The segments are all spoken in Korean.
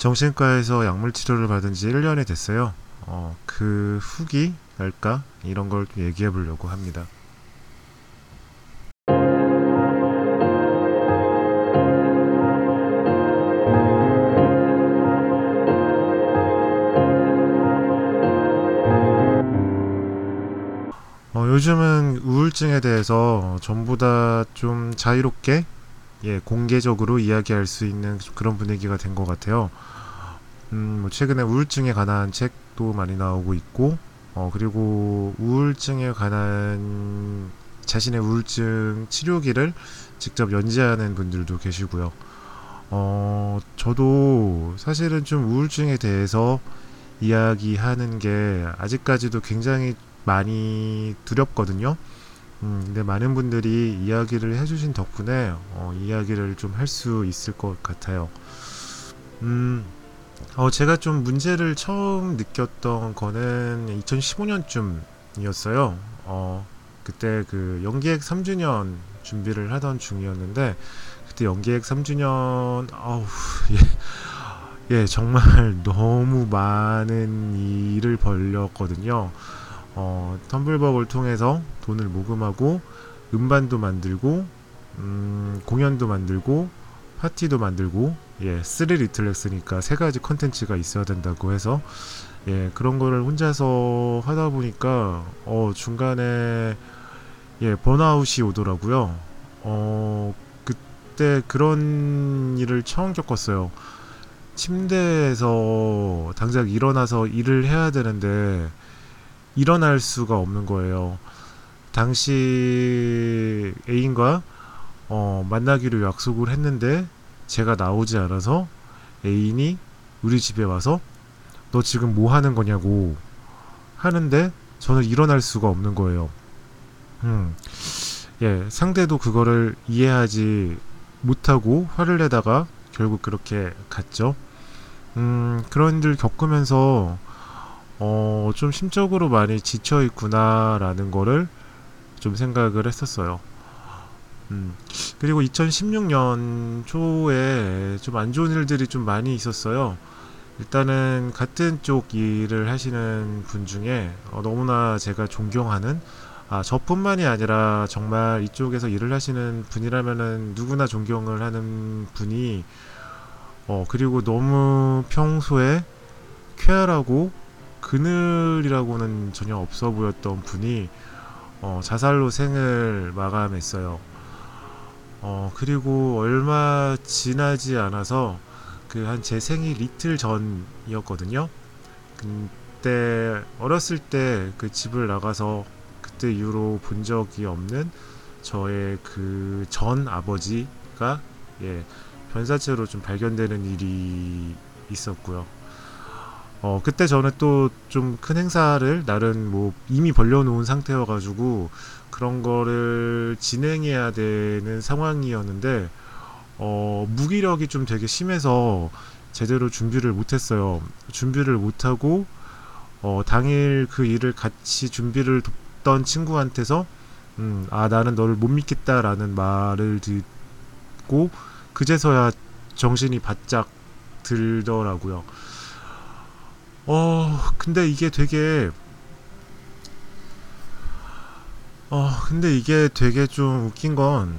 정신과에서 약물 치료를 받은 지 1년이 됐어요. 어, 그 후기, 날까? 이런 걸 좀 얘기해 보려고 합니다. 어, 요즘은 우울증에 대해서 전부 다좀 자유롭게 예, 공개적으로 이야기할 수 있는 그런 분위기가 된 것 같아요. 음, 뭐 최근에 우울증에 관한 책도 많이 나오고 있고, 어, 그리고 우울증에 관한 자신의 우울증 치료기를 직접 연재하는 분들도 계시고요. 어, 저도 사실은 좀 우울증에 대해서 이야기하는 게 아직까지도 굉장히 많이 두렵거든요. 음, 근데 많은 분들이 이야기를 해주신 덕분에 어, 이야기를 좀 할 수 있을 것 같아요. 음, 어, 제가 좀 문제를 처음 느꼈던 거는 2015년쯤이었어요. 어, 그때 그 연기획 3주년 준비를 하던 중이었는데, 그때 연기획 3주년, 아우, 예, 예, 정말 너무 많은 일을 벌렸거든요. 어, 텀블벅을 통해서 돈을 모금하고 음반도 만들고 음, 공연도 만들고 파티도 만들고 예, Three Little Acts니까 세 가지 컨텐츠가 있어야 된다고 해서 예, 그런 거를 혼자서 하다 보니까 어, 중간에 예, 번아웃이 오더라고요. 어, 그때 그런 일을 처음 겪었어요. 침대에서 당장 일어나서 일을 해야 되는데 일어날 수가 없는 거예요. 당시 애인과 어, 만나기로 약속을 했는데 제가 나오지 않아서 애인이 우리 집에 와서 너 지금 뭐 하는 거냐고 하는데 저는 일어날 수가 없는 거예요. 음. 예, 상대도 그거를 이해하지 못하고 화를 내다가 결국 그렇게 갔죠. 음, 그런 일 겪으면서 어, 좀 심적으로 많이 지쳐 있구나라는 거를 좀 생각을 했었어요. 음, 그리고 2016년 초에 좀 안 좋은 일들이 좀 많이 있었어요. 일단은 같은 쪽 일을 하시는 분 중에 어, 너무나 제가 존경하는 아, 저뿐만이 아니라 정말 이쪽에서 일을 하시는 분이라면은 누구나 존경을 하는 분이 어, 그리고 너무 평소에 쾌활하고 그늘이라고는 전혀 없어 보였던 분이 어, 자살로 생을 마감했어요. 어, 그리고 얼마 지나지 않아서 그 한 제 생일 이틀 전이었거든요. 그때 어렸을 때 그 집을 나가서 그때 이후로 본 적이 없는 저의 그 전 아버지가 예, 변사체로 좀 발견되는 일이 있었고요. 어, 그때 저는 또좀 큰 행사를 나름 뭐 이미 벌려놓은 상태여가지고 그런 거를 진행해야 되는 상황이었는데, 어, 무기력이 좀 되게 심해서 제대로 준비를 못했어요. 준비를 못하고, 어, 당일 그 일을 같이 준비를 돕던 친구한테서, 음, 아, 나는 너를 못 믿겠다라는 말을 듣고, 그제서야 정신이 바짝 들더라고요. 어, 근데 이게 되게, 어, 근데 이게 되게 좀 웃긴 건,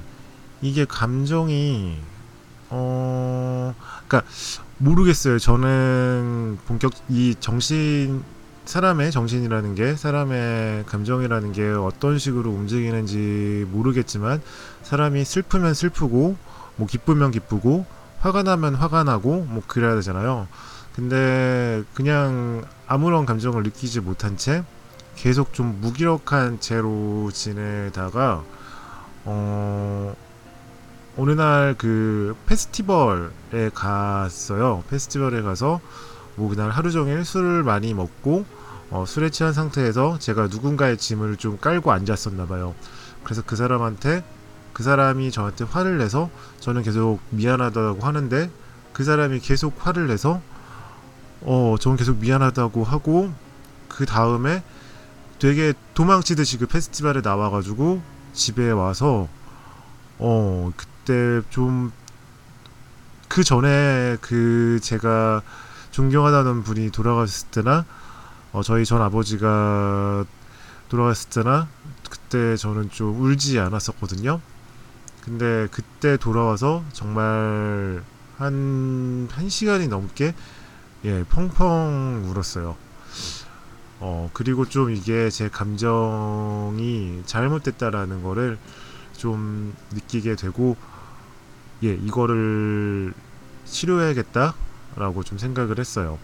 이게 감정이, 어, 그니까, 모르겠어요. 저는 본격, 이 정신, 사람의 정신이라는 게, 사람의 감정이라는 게 어떤 식으로 움직이는지 모르겠지만, 사람이 슬프면 슬프고, 뭐 기쁘면 기쁘고, 화가 나면 화가 나고, 뭐 그래야 되잖아요. 근데 그냥 아무런 감정을 느끼지 못한 채 계속 좀 무기력한 채로 지내다가 어 어느 날 그 페스티벌에 갔어요. 페스티벌에 가서 뭐 그날 하루 종일 술을 많이 먹고 어, 술에 취한 상태에서 제가 누군가의 짐을 좀 깔고 앉았었나 봐요. 그래서 그 사람한테 그 사람이 저한테 화를 내서 저는 계속 미안하다고 하는데 그 사람이 계속 화를 내서 어, 저는 계속 미안하다고 하고 그 다음에 되게 도망치듯이 그 페스티벌에 나와가지고 집에 와서 어 그때 좀 그 전에 그 제가 존경하다는 분이 돌아가셨을 때나 어, 저희 전 아버지가 돌아갔을 때나 그때 저는 좀 울지 않았었거든요. 근데 그때 돌아와서 정말 한, 한 시간이 넘게 예, 펑펑 울었어요. 어, 그리고 좀 이게 제 감정이 잘못됐다라는 거를 좀 느끼게 되고, 예, 이거를 치료해야겠다라고 좀 생각을 했어요.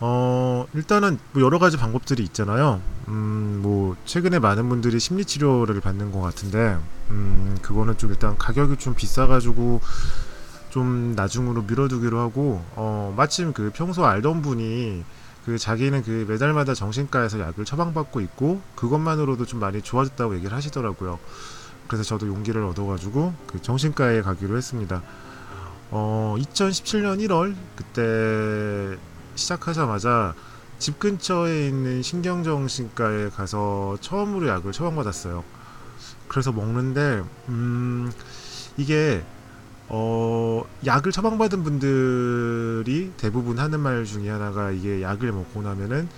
어, 일단은 뭐 여러 가지 방법들이 있잖아요. 음, 뭐, 최근에 많은 분들이 심리 치료를 받는 것 같은데, 음, 그거는 좀 일단 가격이 좀 비싸가지고, 좀 나중으로 미뤄두기로 하고, 어, 마침 그 평소 알던 분이 그 자기는 그 매달마다 정신과에서 약을 처방받고 있고, 그것만으로도 좀 많이 좋아졌다고 얘기를 하시더라고요. 그래서 저도 용기를 얻어가지고, 그 정신과에 가기로 했습니다. 어, 2017년 1월, 그때 시작하자마자 집 근처에 있는 신경정신과에 가서 처음으로 약을 처방받았어요. 그래서 먹는데, 음, 이게, 어, 약을 처방받은 분들이 대부분 하는 말 중에 하나가 이게 약을 먹고 나면은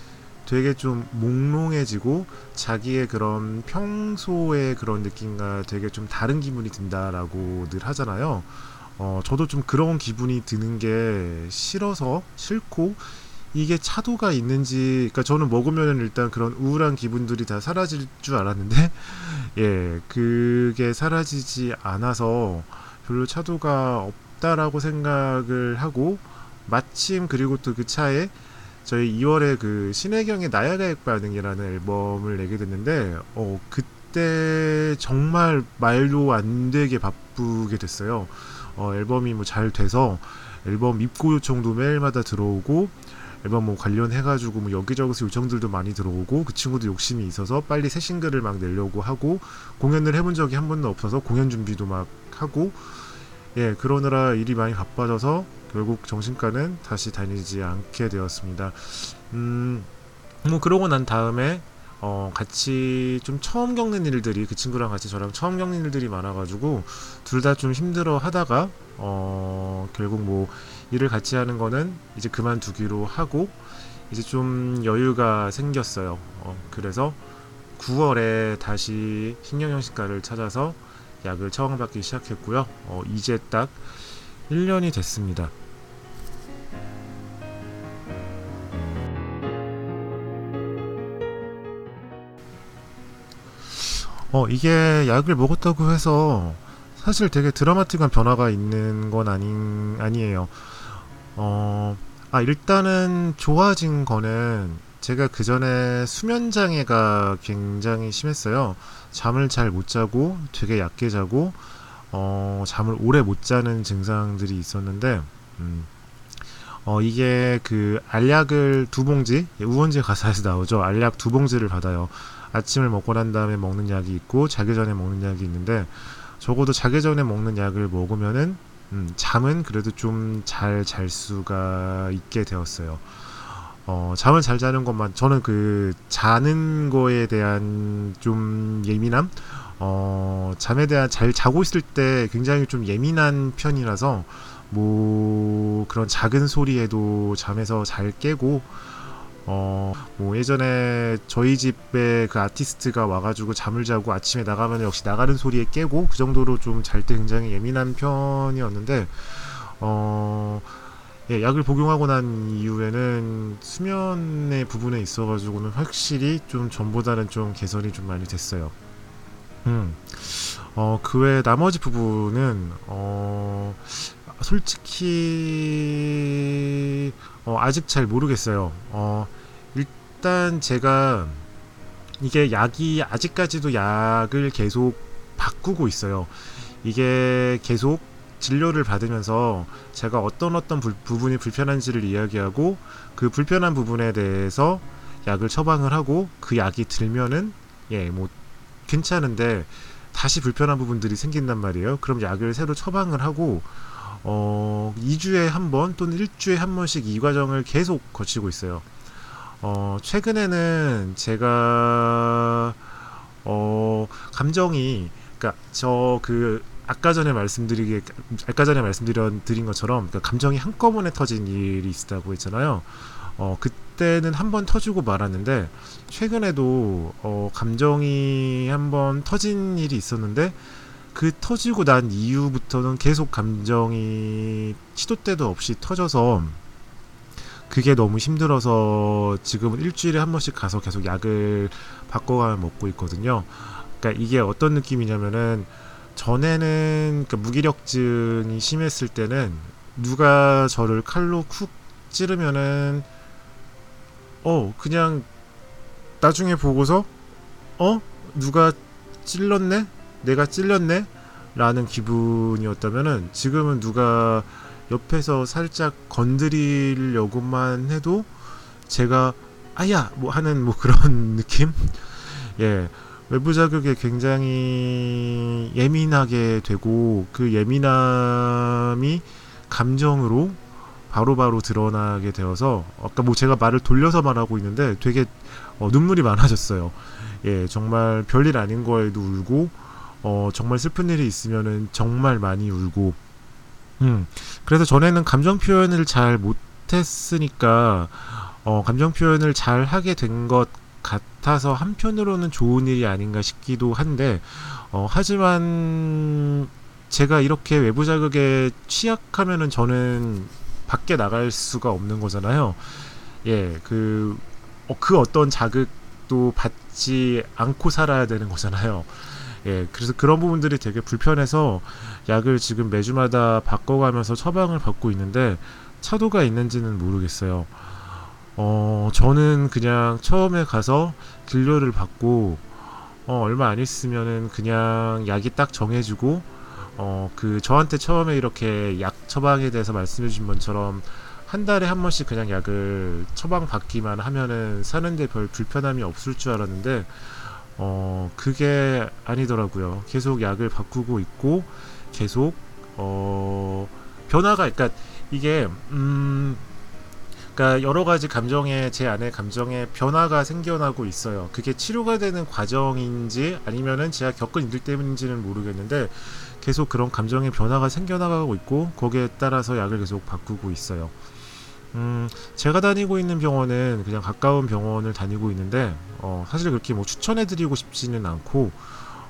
되게 좀 몽롱해지고 자기의 그런 평소의 그런 느낌과 되게 좀 다른 기분이 든다라고 늘 하잖아요. 어, 저도 좀 그런 기분이 드는 게 싫어서 싫고 이게 차도가 있는지 그러니까 저는 먹으면 일단 그런 우울한 기분들이 다 사라질 줄 알았는데 예 그게 사라지지 않아서 별로 차도가 없다라고 생각을 하고 마침 그리고 또 그 차에 저희 2월에 그 신혜경의 나야가의 반응이라는 앨범을 내게 됐는데 어 그때 정말 말도 안 되게 바쁘게 됐어요. 어, 앨범이 뭐 잘 돼서 앨범 입고 요청도 매일마다 들어오고 앨범 뭐 관련해가지고 뭐 여기저기서 요청들도 많이 들어오고 그 친구도 욕심이 있어서 빨리 새 싱글을 막 내려고 하고 공연을 해본 적이 한 번도 없어서 공연 준비도 막 하고 예 그러느라 일이 많이 바빠져서 결국 정신과는 다시 다니지 않게 되었습니다. 음 뭐 그러고 난 다음에 어, 같이 좀 처음 겪는 일들이 그 친구랑 같이 저랑 처음 겪는 일들이 많아가지고 둘 다 좀 힘들어 하다가 어, 결국 뭐 일을 같이 하는 거는 이제 그만두기로 하고 이제 좀 여유가 생겼어요. 어, 그래서 9월에 다시 신경정신과를 찾아서 약을 처방받기 시작했고요. 어, 이제 딱 1년이 됐습니다. 어, 이게 약을 먹었다고 해서 사실 되게 드라마틱한 변화가 있는 건 아닌, 아니에요. 어, 아, 일단은 좋아진 거는 제가 그 전에 수면 장애가 굉장히 심했어요. 잠을 잘 못 자고 되게 얕게 자고, 어, 잠을 오래 못 자는 증상들이 있었는데, 음, 어, 이게 그 알약을 두 봉지, 우원재 가사에서 나오죠. 알약 두 봉지를 받아요. 아침을 먹고 난 다음에 먹는 약이 있고 자기 전에 먹는 약이 있는데 적어도 자기 전에 먹는 약을 먹으면은 음, 잠은 그래도 좀 잘 잘 수가 있게 되었어요. 어, 잠을 잘 자는 것만 저는 그 자는 거에 대한 좀 예민함 어, 잠에 대한 잘 자고 있을 때 굉장히 좀 예민한 편이라서 뭐 그런 작은 소리에도 잠에서 잘 깨고 어, 뭐 예전에 저희 집에 그 아티스트가 와가지고 잠을 자고 아침에 나가면 역시 나가는 소리에 깨고 그 정도로 좀 잘 때 굉장히 예민한 편이었는데, 어, 예, 약을 복용하고 난 이후에는 수면의 부분에 있어가지고는 확실히 좀 전보다는 좀 개선이 좀 많이 됐어요. 음, 어, 그 외 나머지 부분은, 어, 솔직히, 어, 아직 잘 모르겠어요. 어, 일단 제가 이게 약이 아직까지도 약을 계속 바꾸고 있어요. 이게 계속 진료를 받으면서 제가 어떤 어떤 불, 부분이 불편한지를 이야기하고 그 불편한 부분에 대해서 약을 처방을 하고 그 약이 들면은 예, 뭐 괜찮은데 다시 불편한 부분들이 생긴단 말이에요. 그럼 약을 새로 처방을 하고 어 2주에 한 번 또는 1주에 한 번씩 이 과정을 계속 거치고 있어요. 어, 최근에는 제가 어, 감정이 그러니까 저 그 아까 전에 말씀드리게 아까 전에 말씀드린 드린 것처럼 그러니까 감정이 한꺼번에 터진 일이 있다고 했잖아요. 어 그때는 한 번 터지고 말았는데 최근에도 어 감정이 한 번 터진 일이 있었는데 그 터지고 난 이후부터는 계속 감정이 시도 때도 없이 터져서 그게 너무 힘들어서 지금은 일주일에 한 번씩 가서 계속 약을 바꿔가며 먹고 있거든요. 그러니까 이게 어떤 느낌이냐면은 전에는 그 무기력증이 심했을 때는 누가 저를 칼로 쿡 찌르면은 어 그냥 나중에 보고서 어 누가 찔렀네 내가 찔렸네 라는 기분이었다면은 지금은 누가 옆에서 살짝 건드리려고만 해도 제가 아야! 뭐 하는 뭐 그런 느낌? 예. 외부 자극에 굉장히 예민하게 되고 그 예민함이 감정으로 바로 바로 드러나게 되어서 아까 뭐 제가 말을 돌려서 말하고 있는데 되게 어, 눈물이 많아졌어요. 예, 정말 별일 아닌 거에도 울고 어, 정말 슬픈 일이 있으면은 정말 많이 울고 음, 그래서 전에는 감정 표현을 잘 못했으니까 어, 감정 표현을 잘 하게 된 것 같아서 한편으로는 좋은 일이 아닌가 싶기도 한데 어, 하지만 제가 이렇게 외부 자극에 취약하면은 저는 밖에 나갈 수가 없는 거잖아요. 예, 그, 어, 그 어떤 자극도 받지 않고 살아야 되는 거잖아요. 예, 그래서 그런 부분들이 되게 불편해서 약을 지금 매주마다 바꿔가면서 처방을 받고 있는데 차도가 있는지는 모르겠어요. 어, 저는 그냥 처음에 가서 진료를 받고 어, 얼마 안 있으면은 그냥 약이 딱 정해지고 어, 그 저한테 처음에 이렇게 약 처방에 대해서 말씀해 주신 것처럼 한 달에 한 번씩 그냥 약을 처방 받기만 하면은 사는데 별 불편함이 없을 줄 알았는데 어, 그게 아니더라고요. 계속 약을 바꾸고 있고 계속 어, 변화가 그러니까 이게 음 그러니까 여러 가지 감정에 제 안에 감정에 변화가 생겨나고 있어요. 그게 치료가 되는 과정인지 아니면은 제가 겪은 일 때문인지는 모르겠는데 계속 그런 감정의 변화가 생겨나가고 있고 거기에 따라서 약을 계속 바꾸고 있어요. 음, 제가 다니고 있는 병원은 그냥 가까운 병원을 다니고 있는데 어, 사실 그렇게 뭐 추천해드리고 싶지는 않고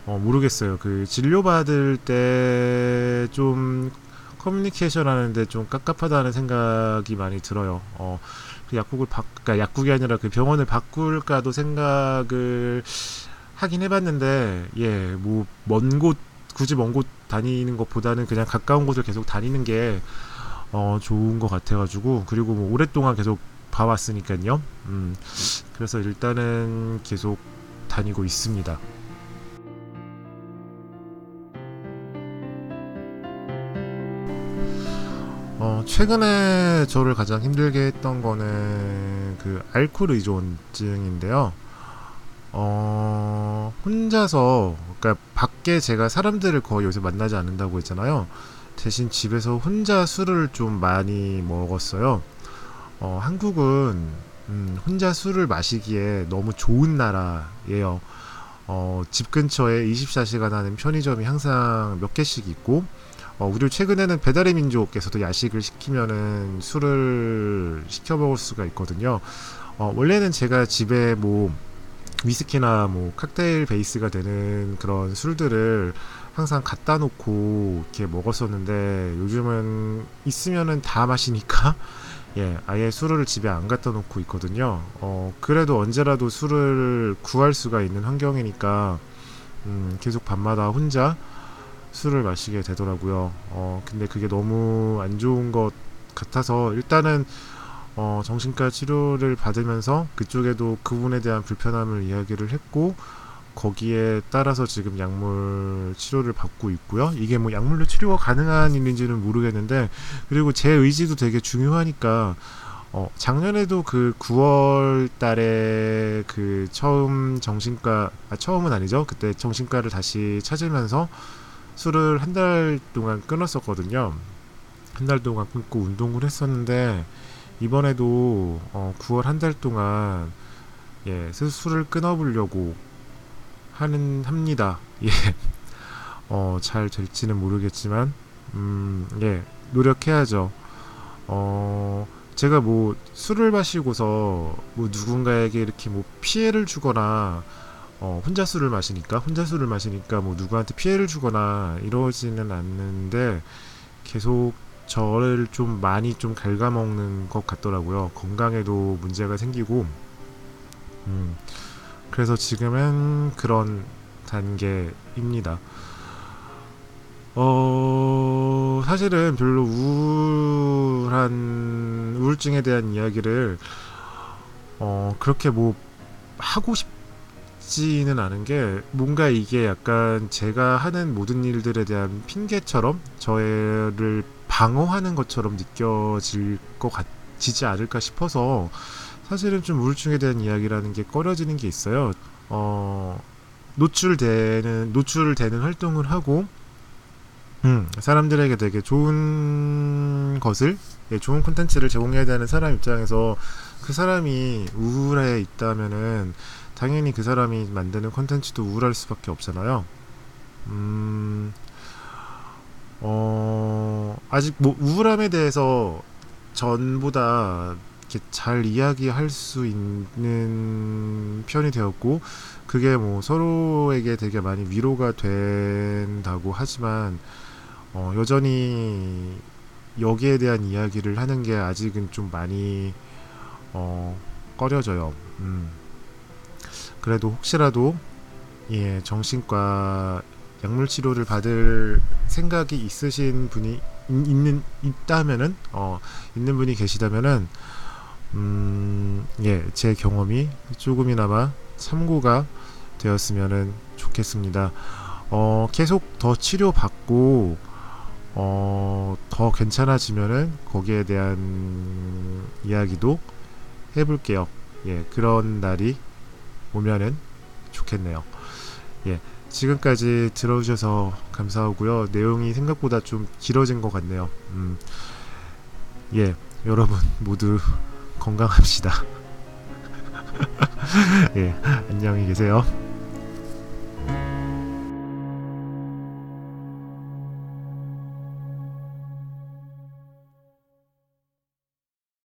어, 모르겠어요. 그 진료 받을 때 좀 커뮤니케이션 하는데 좀 깝깝하다는 생각이 많이 들어요. 어, 그 약국을 바, 그러니까 약국이 아니라 그 병원을 바꿀까도 생각을 하긴 해봤는데, 예, 뭐, 먼 곳, 굳이 먼 곳 다니는 것보다는 그냥 가까운 곳을 계속 다니는 게, 어, 좋은 것 같아가지고, 그리고 뭐, 오랫동안 계속 봐왔으니까요. 음, 그래서 일단은 계속 다니고 있습니다. 어, 최근에 저를 가장 힘들게 했던 거는 그 알코올 의존증인데요. 어, 혼자서, 그러니까 밖에 제가 사람들을 거의 요새 만나지 않는다고 했잖아요. 대신 집에서 혼자 술을 좀 많이 먹었어요. 어, 한국은 음, 혼자 술을 마시기에 너무 좋은 나라예요. 어, 집 근처에 24시간 하는 편의점이 항상 몇 개씩 있고, 어, 그리고 최근에는 배달의 민족에서도 야식을 시키면은 술을 시켜 먹을 수가 있거든요. 어, 원래는 제가 집에 뭐 위스키나 뭐 칵테일 베이스가 되는 그런 술들을 항상 갖다 놓고 이렇게 먹었었는데 요즘은 있으면은 다 마시니까 예, 아예 술을 집에 안 갖다 놓고 있거든요. 어, 그래도 언제라도 술을 구할 수가 있는 환경이니까 음, 계속 밤마다 혼자 술을 마시게 되더라고요. 어, 근데 그게 너무 안 좋은 것 같아서 일단은 어, 정신과 치료를 받으면서 그쪽에도 그분에 대한 불편함을 이야기를 했고 거기에 따라서 지금 약물 치료를 받고 있고요. 이게 뭐 약물로 치료가 가능한 일인지는 모르겠는데 그리고 제 의지도 되게 중요하니까 어, 작년에도 그 9월 달에 그 처음 정신과 아 처음은 아니죠. 그때 정신과를 다시 찾으면서 술을 한 달 동안 끊었었거든요. 한 달 동안 끊고 운동을 했었는데 이번에도 어, 9월 한 달 동안 예, 술을 끊어보려고 하는 합니다. 예. 어, 잘 될지는 모르겠지만 음, 예, 노력해야죠. 어, 제가 뭐 술을 마시고서 뭐 누군가에게 이렇게 뭐 피해를 주거나 어, 혼자 술을 마시니까 혼자 술을 마시니까 뭐 누구한테 피해를 주거나 이러지는 않는데 계속 저를 좀 많이 좀 갉아먹는 것 같더라고요. 건강에도 문제가 생기고 음, 그래서 지금은 그런 단계입니다. 어, 사실은 별로 우울한, 우울증에 대한 이야기를, 어, 그렇게 뭐, 하고 싶지는 않은 게, 뭔가 이게 약간 제가 하는 모든 일들에 대한 핑계처럼, 저를 방어하는 것처럼 느껴질 것 같지지 않을까 싶어서, 사실은 좀 우울증에 대한 이야기라는 게 꺼려지는 게 있어요. 어, 노출되는, 노출되는 활동을 하고, 음, 사람들에게 되게 좋은 것을, 예, 좋은 콘텐츠를 제공해야 되는 사람 입장에서 그 사람이 우울해 있다면은 당연히 그 사람이 만드는 콘텐츠도 우울할 수밖에 없잖아요. 음, 어, 아직 뭐 우울함에 대해서 전보다 이렇게 잘 이야기할 수 있는 편이 되었고, 그게 뭐 서로에게 되게 많이 위로가 된다고 하지만, 어, 여전히 여기에 대한 이야기를 하는 게 아직은 좀 많이 어, 꺼려져요. 음, 그래도 혹시라도 예, 정신과 약물 치료를 받을 생각이 있으신 분이 있- 있는 있다면은 어, 있는 분이 계시다면은 음, 예, 제 경험이 조금이나마 참고가 되었으면은 좋겠습니다. 어, 계속 더 치료 받고 어, 더 괜찮아지면은 거기에 대한 이야기도 해볼게요. 예, 그런 날이 오면은 좋겠네요. 예, 지금까지 들어주셔서 감사하고요. 내용이 생각보다 좀 길어진 것 같네요. 음, 예, 여러분 모두 건강합시다. 예, 안녕히 계세요.